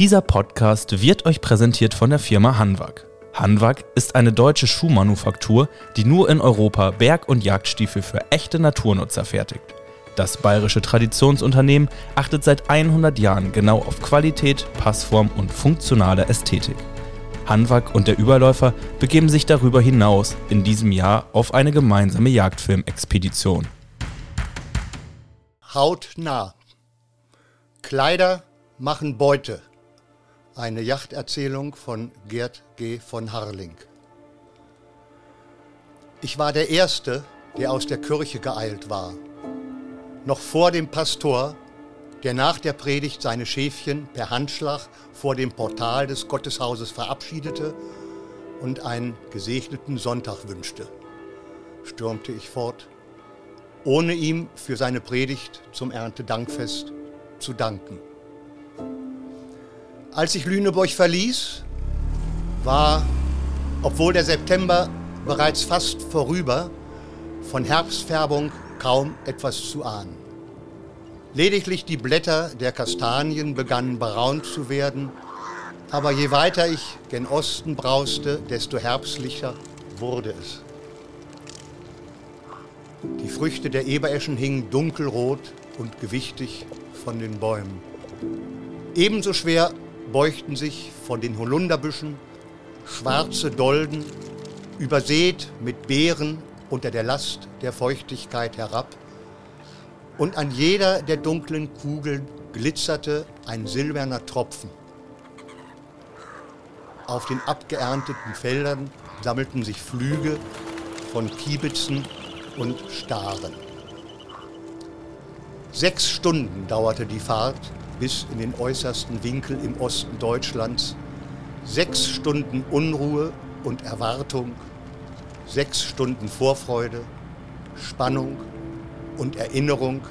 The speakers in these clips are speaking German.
Dieser Podcast wird euch präsentiert von der Firma Hanwag. Hanwag ist eine deutsche Schuhmanufaktur, die nur in Europa Berg- und Jagdstiefel für echte Naturnutzer fertigt. Das bayerische Traditionsunternehmen achtet seit 100 Jahren genau auf Qualität, Passform und funktionale Ästhetik. Hanwag und der Überläufer begeben sich darüber hinaus in diesem Jahr auf eine gemeinsame Jagdfilmexpedition. Hautnah. Kleider machen Beute. Eine Yachterzählung von Gerd G. von Harling. Ich war der Erste, der aus der Kirche geeilt war. Noch vor dem Pastor, der nach der Predigt seine Schäfchen per Handschlag vor dem Portal des Gotteshauses verabschiedete und einen gesegneten Sonntag wünschte, stürmte ich fort, ohne ihm für seine Predigt zum Erntedankfest zu danken. Als ich Lüneburg verließ, war, obwohl der September bereits fast vorüber, von Herbstfärbung kaum etwas zu ahnen. Lediglich die Blätter der Kastanien begannen beraunt zu werden, aber je weiter ich gen Osten brauste, desto herbstlicher wurde es. Die Früchte der Ebereschen hingen dunkelrot und gewichtig von den Bäumen. Ebenso schwer beugten sich von den Holunderbüschen schwarze Dolden, übersät mit Beeren unter der Last der Feuchtigkeit herab, und an jeder der dunklen Kugeln glitzerte ein silberner Tropfen. Auf den abgeernteten Feldern sammelten sich Flüge von Kiebitzen und Staren. Sechs Stunden dauerte die Fahrt bis in den äußersten Winkel im Osten Deutschlands. Sechs Stunden Unruhe und Erwartung, sechs Stunden Vorfreude, Spannung und Erinnerung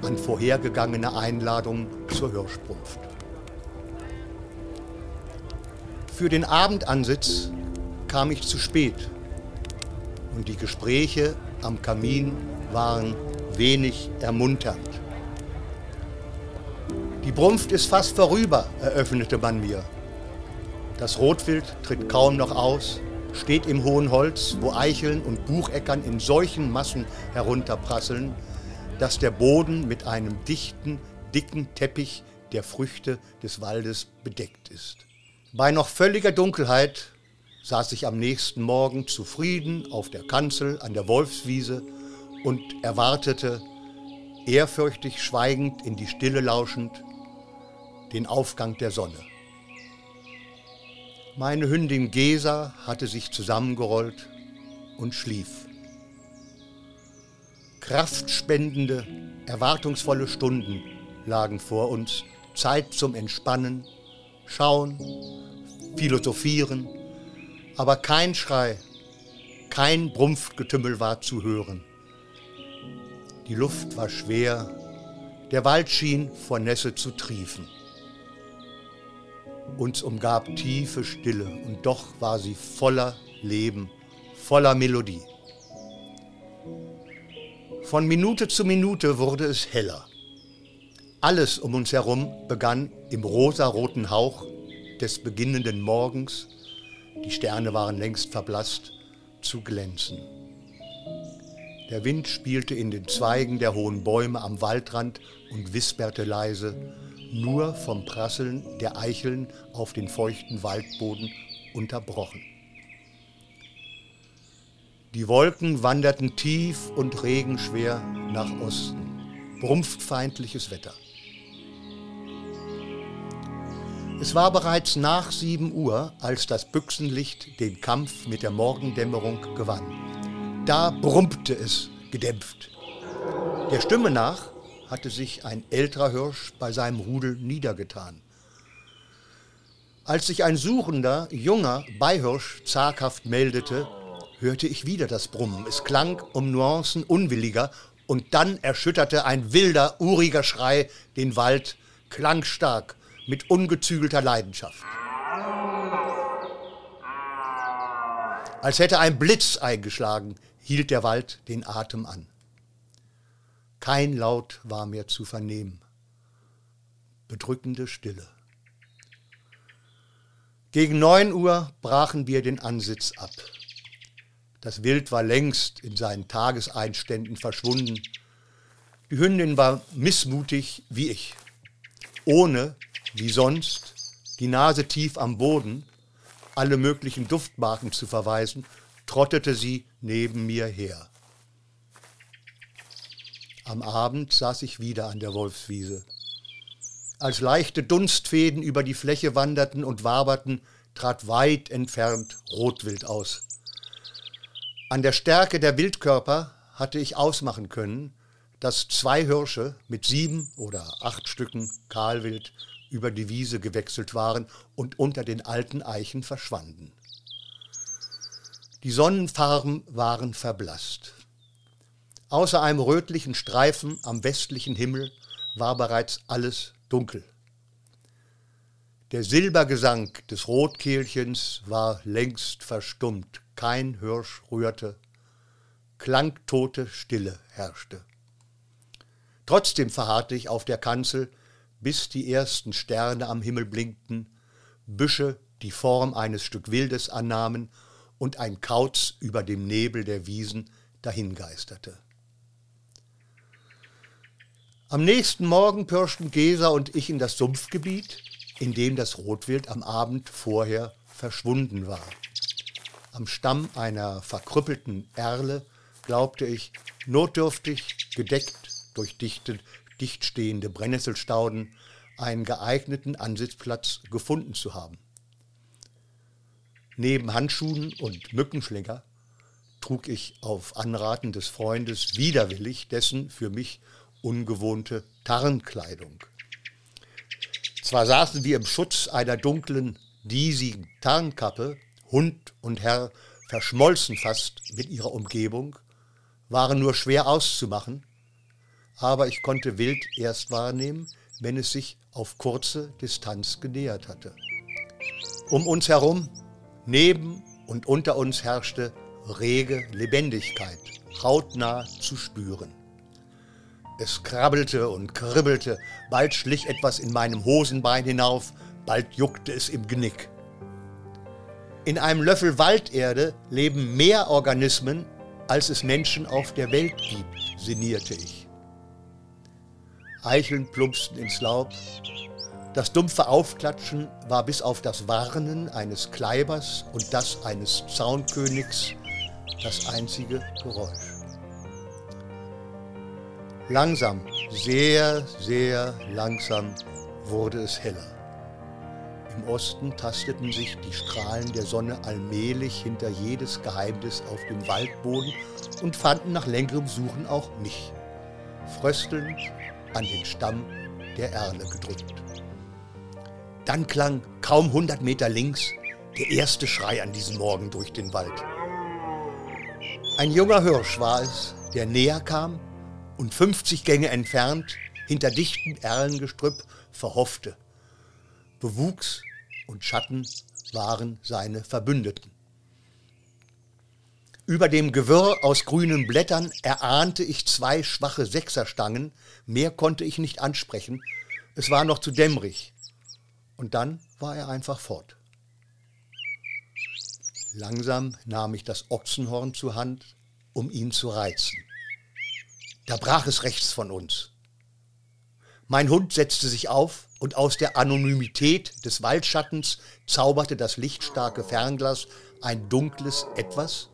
an vorhergegangene Einladungen zur Hirschbrunft. Für den Abendansitz kam ich zu spät und die Gespräche am Kamin waren wenig ermunternd. Die Brunft ist fast vorüber, eröffnete man mir. Das Rotwild tritt kaum noch aus, steht im hohen Holz, wo Eicheln und Bucheckern in solchen Massen herunterprasseln, dass der Boden mit einem dichten, dicken Teppich der Früchte des Waldes bedeckt ist. Bei noch völliger Dunkelheit saß ich am nächsten Morgen zufrieden auf der Kanzel an der Wolfswiese und erwartete, ehrfürchtig schweigend in die Stille lauschend, den Aufgang der Sonne. Meine Hündin Gesa hatte sich zusammengerollt und schlief. Kraftspendende, erwartungsvolle Stunden lagen vor uns, Zeit zum Entspannen, Schauen, Philosophieren, aber kein Schrei, kein Brumpfgetümmel war zu hören. Die Luft war schwer, der Wald schien vor Nässe zu triefen. Uns umgab tiefe Stille und doch war sie voller Leben, voller Melodie. Von Minute zu Minute wurde es heller. Alles um uns herum begann im rosaroten Hauch des beginnenden Morgens, die Sterne waren längst verblasst, zu glänzen. Der Wind spielte in den Zweigen der hohen Bäume am Waldrand und wisperte leise, nur vom Prasseln der Eicheln auf den feuchten Waldboden unterbrochen. Die Wolken wanderten tief und regenschwer nach Osten. Brumpffeindliches Wetter. Es war bereits nach 7 Uhr, als das Büchsenlicht den Kampf mit der Morgendämmerung gewann. Da brummte es gedämpft. Der Stimme nach hatte sich ein älterer Hirsch bei seinem Rudel niedergetan. Als sich ein suchender, junger Beihirsch zaghaft meldete, hörte ich wieder das Brummen. Es klang um Nuancen unwilliger und dann erschütterte ein wilder, uriger Schrei den Wald, klangstark, mit ungezügelter Leidenschaft. Als hätte ein Blitz eingeschlagen, hielt der Wald den Atem an. Kein Laut war mehr zu vernehmen. Bedrückende Stille. Gegen neun Uhr brachen wir den Ansitz ab. Das Wild war längst in seinen Tageseinständen verschwunden. Die Hündin war missmutig wie ich. Ohne, wie sonst, die Nase tief am Boden, alle möglichen Duftmarken zu verweisen, trottete sie neben mir her. Am Abend saß ich wieder an der Wolfswiese. Als leichte Dunstfäden über die Fläche wanderten und waberten, trat weit entfernt Rotwild aus. An der Stärke der Wildkörper hatte ich ausmachen können, dass zwei Hirsche mit sieben oder acht Stücken Kahlwild über die Wiese gewechselt waren und unter den alten Eichen verschwanden. Die Sonnenfarben waren verblasst. Außer einem rötlichen Streifen am westlichen Himmel war bereits alles dunkel. Der Silbergesang des Rotkehlchens war längst verstummt, kein Hirsch rührte, klangtote Stille herrschte. Trotzdem verharrte ich auf der Kanzel, bis die ersten Sterne am Himmel blinkten, Büsche die Form eines Stück Wildes annahmen und ein Kauz über dem Nebel der Wiesen dahingeisterte. Am nächsten Morgen pirschten Geser und ich in das Sumpfgebiet, in dem das Rotwild am Abend vorher verschwunden war. Am Stamm einer verkrüppelten Erle glaubte ich, notdürftig, gedeckt durch dichte, dicht stehende Brennnesselstauden, einen geeigneten Ansitzplatz gefunden zu haben. Neben Handschuhen und Mückenschläger trug ich auf Anraten des Freundes widerwillig dessen für mich ungewohnte Tarnkleidung. Zwar saßen wir im Schutz einer dunklen, diesigen Tarnkappe, Hund und Herr verschmolzen fast mit ihrer Umgebung, waren nur schwer auszumachen, aber ich konnte Wild erst wahrnehmen, wenn es sich auf kurze Distanz genähert hatte. Um uns herum, neben und unter uns herrschte rege Lebendigkeit, hautnah zu spüren. Es krabbelte und kribbelte, bald schlich etwas in meinem Hosenbein hinauf, bald juckte es im Genick. In einem Löffel Walderde leben mehr Organismen, als es Menschen auf der Welt gibt, sinnierte ich. Eicheln plumpsten ins Laub. Das dumpfe Aufklatschen war bis auf das Warnen eines Kleibers und das eines Zaunkönigs das einzige Geräusch. Langsam, sehr, sehr langsam wurde es heller. Im Osten tasteten sich die Strahlen der Sonne allmählich hinter jedes Geheimnis auf dem Waldboden und fanden nach längerem Suchen auch mich, fröstelnd an den Stamm der Erle gedrückt. Dann klang kaum hundert Meter links der erste Schrei an diesem Morgen durch den Wald. Ein junger Hirsch war es, der näher kam und 50 Gänge entfernt hinter dichtem Erlengestrüpp verhoffte. Bewuchs und Schatten waren seine Verbündeten. Über dem Gewirr aus grünen Blättern erahnte ich zwei schwache Sechserstangen, mehr konnte ich nicht ansprechen, es war noch zu dämmerig. Und dann war er einfach fort. Langsam nahm ich das Ochsenhorn zur Hand, um ihn zu reizen. Da brach es rechts von uns. Mein Hund setzte sich auf und aus der Anonymität des Waldschattens zauberte das lichtstarke Fernglas ein dunkles Etwas,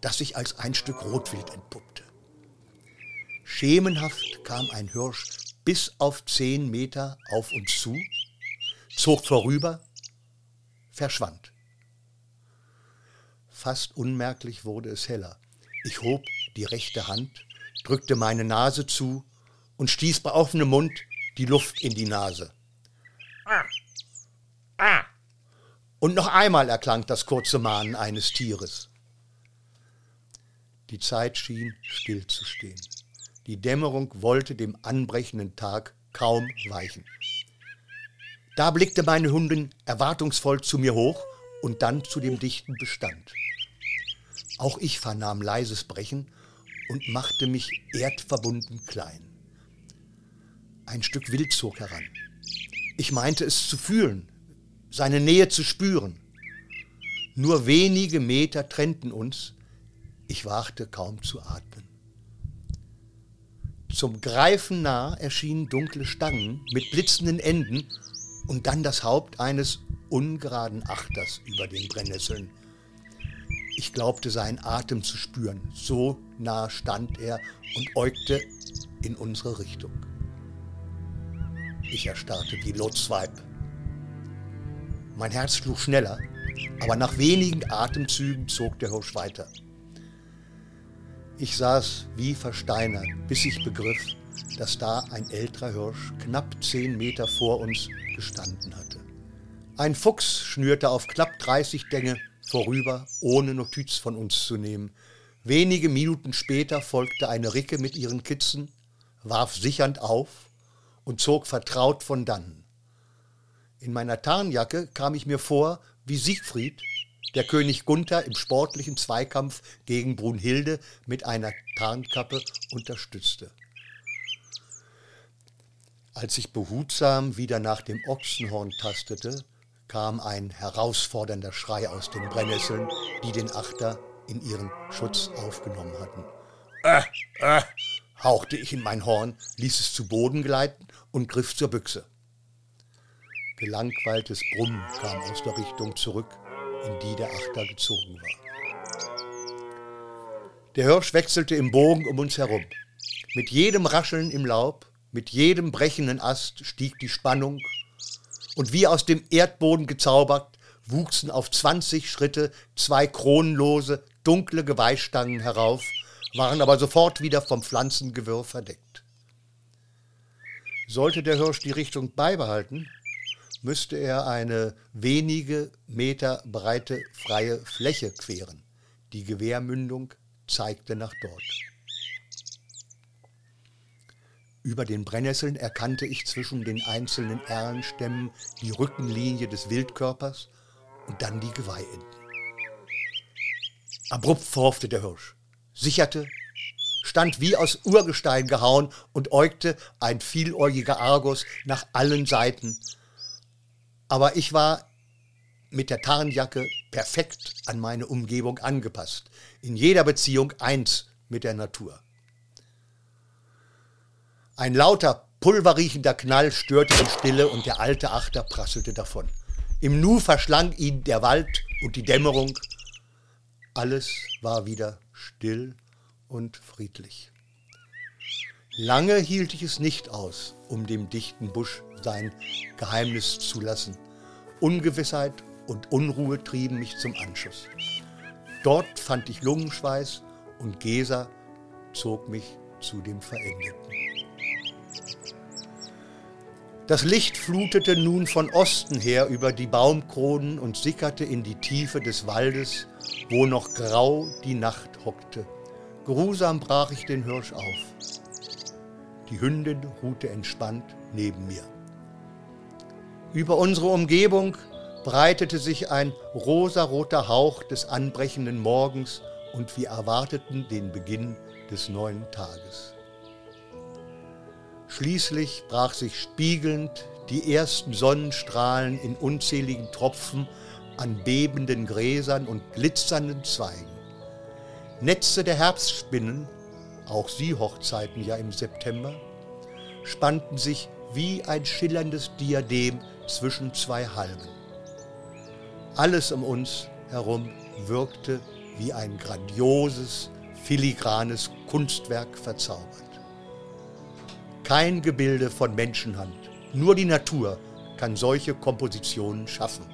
das sich als ein Stück Rotwild entpuppte. Schemenhaft kam ein Hirsch bis auf zehn Meter auf uns zu, zog vorüber, verschwand. Fast unmerklich wurde es heller. Ich hob die rechte Hand drückte meine Nase zu und stieß bei offenem Mund die Luft in die Nase. Und noch einmal erklang das kurze Mahnen eines Tieres. Die Zeit schien stillzustehen. Die Dämmerung wollte dem anbrechenden Tag kaum weichen. Da blickte meine Hündin erwartungsvoll zu mir hoch und dann zu dem dichten Bestand. Auch ich vernahm leises Brechen und machte mich erdverbunden klein. Ein Stück Wild zog heran. Ich meinte es zu fühlen. seine Nähe zu spüren. Nur wenige Meter trennten uns, ich wagte kaum zu atmen. Zum Greifen nah erschienen dunkle Stangen mit blitzenden Enden und dann das Haupt eines ungeraden Achters über den Brennnesseln. Ich glaubte seinen Atem zu spüren. So nah stand er und äugte in unsere Richtung. Ich erstarrte wie Lotzweib. Mein Herz schlug schneller, aber nach wenigen Atemzügen zog der Hirsch weiter. Ich saß wie versteinert, bis ich begriff, dass da ein älterer Hirsch knapp zehn Meter vor uns gestanden hatte. Ein Fuchs schnürte auf knapp 30 Dänge vorüber, ohne Notiz von uns zu nehmen. Wenige Minuten später folgte eine Ricke mit ihren Kitzen, warf sichernd auf und zog vertraut von dannen. In meiner Tarnjacke kam ich mir vor wie Siegfried, der König Gunther im sportlichen Zweikampf gegen Brunhilde mit einer Tarnkappe unterstützte. Als ich behutsam wieder nach dem Ochsenhorn tastete, kam ein herausfordernder Schrei aus den Brennnesseln, die den Achter in ihren Schutz aufgenommen hatten. Äh, äh, hauchte ich in mein Horn, ließ es zu Boden gleiten und griff zur Büchse. Gelangweiltes Brummen kam aus der Richtung zurück, in die der Achter gezogen war. Der Hirsch wechselte im Bogen um uns herum. Mit jedem Rascheln im Laub, mit jedem brechenden Ast stieg die Spannung und wie aus dem Erdboden gezaubert wuchsen auf 20 Schritte zwei kronenlose, dunkle Geweihstangen herauf, waren aber sofort wieder vom Pflanzengewirr verdeckt. Sollte der Hirsch die Richtung beibehalten, müsste er eine wenige Meter breite freie Fläche queren. Die Gewehrmündung zeigte nach dort. Über den Brennnesseln erkannte ich zwischen den einzelnen Erlenstämmen die Rückenlinie des Wildkörpers und dann die Geweihenden. Abrupt vorfte der Hirsch, sicherte, stand wie aus Urgestein gehauen und äugte ein vieläugiger Argus nach allen Seiten. Aber ich war mit der Tarnjacke perfekt an meine Umgebung angepasst, in jeder Beziehung eins mit der Natur. Ein lauter, pulverriechender Knall störte die Stille und der alte Achter prasselte davon. Im Nu verschlang ihn der Wald und die Dämmerung. Alles war wieder still und friedlich. Lange hielt ich es nicht aus, um dem dichten Busch sein Geheimnis zu lassen. Ungewissheit und Unruhe trieben mich zum Anschuss. Dort fand ich Lungenschweiß und Gesa zog mich zu dem Verendeten. Das Licht flutete nun von Osten her über die Baumkronen und sickerte in die Tiefe des Waldes, wo noch grau die Nacht hockte. Geruhsam brach ich den Hirsch auf. Die Hündin ruhte entspannt neben mir. Über unsere Umgebung breitete sich ein rosaroter Hauch des anbrechenden Morgens und wir erwarteten den Beginn des neuen Tages. Schließlich brach sich spiegelnd die ersten Sonnenstrahlen in unzähligen Tropfen an bebenden Gräsern und glitzernden Zweigen. Netze der Herbstspinnen, auch sie Hochzeiten ja im September, spannten sich wie ein schillerndes Diadem zwischen zwei Halmen. Alles um uns herum wirkte wie ein grandioses, filigranes Kunstwerk verzaubert. Kein Gebilde von Menschenhand, nur die Natur kann solche Kompositionen schaffen.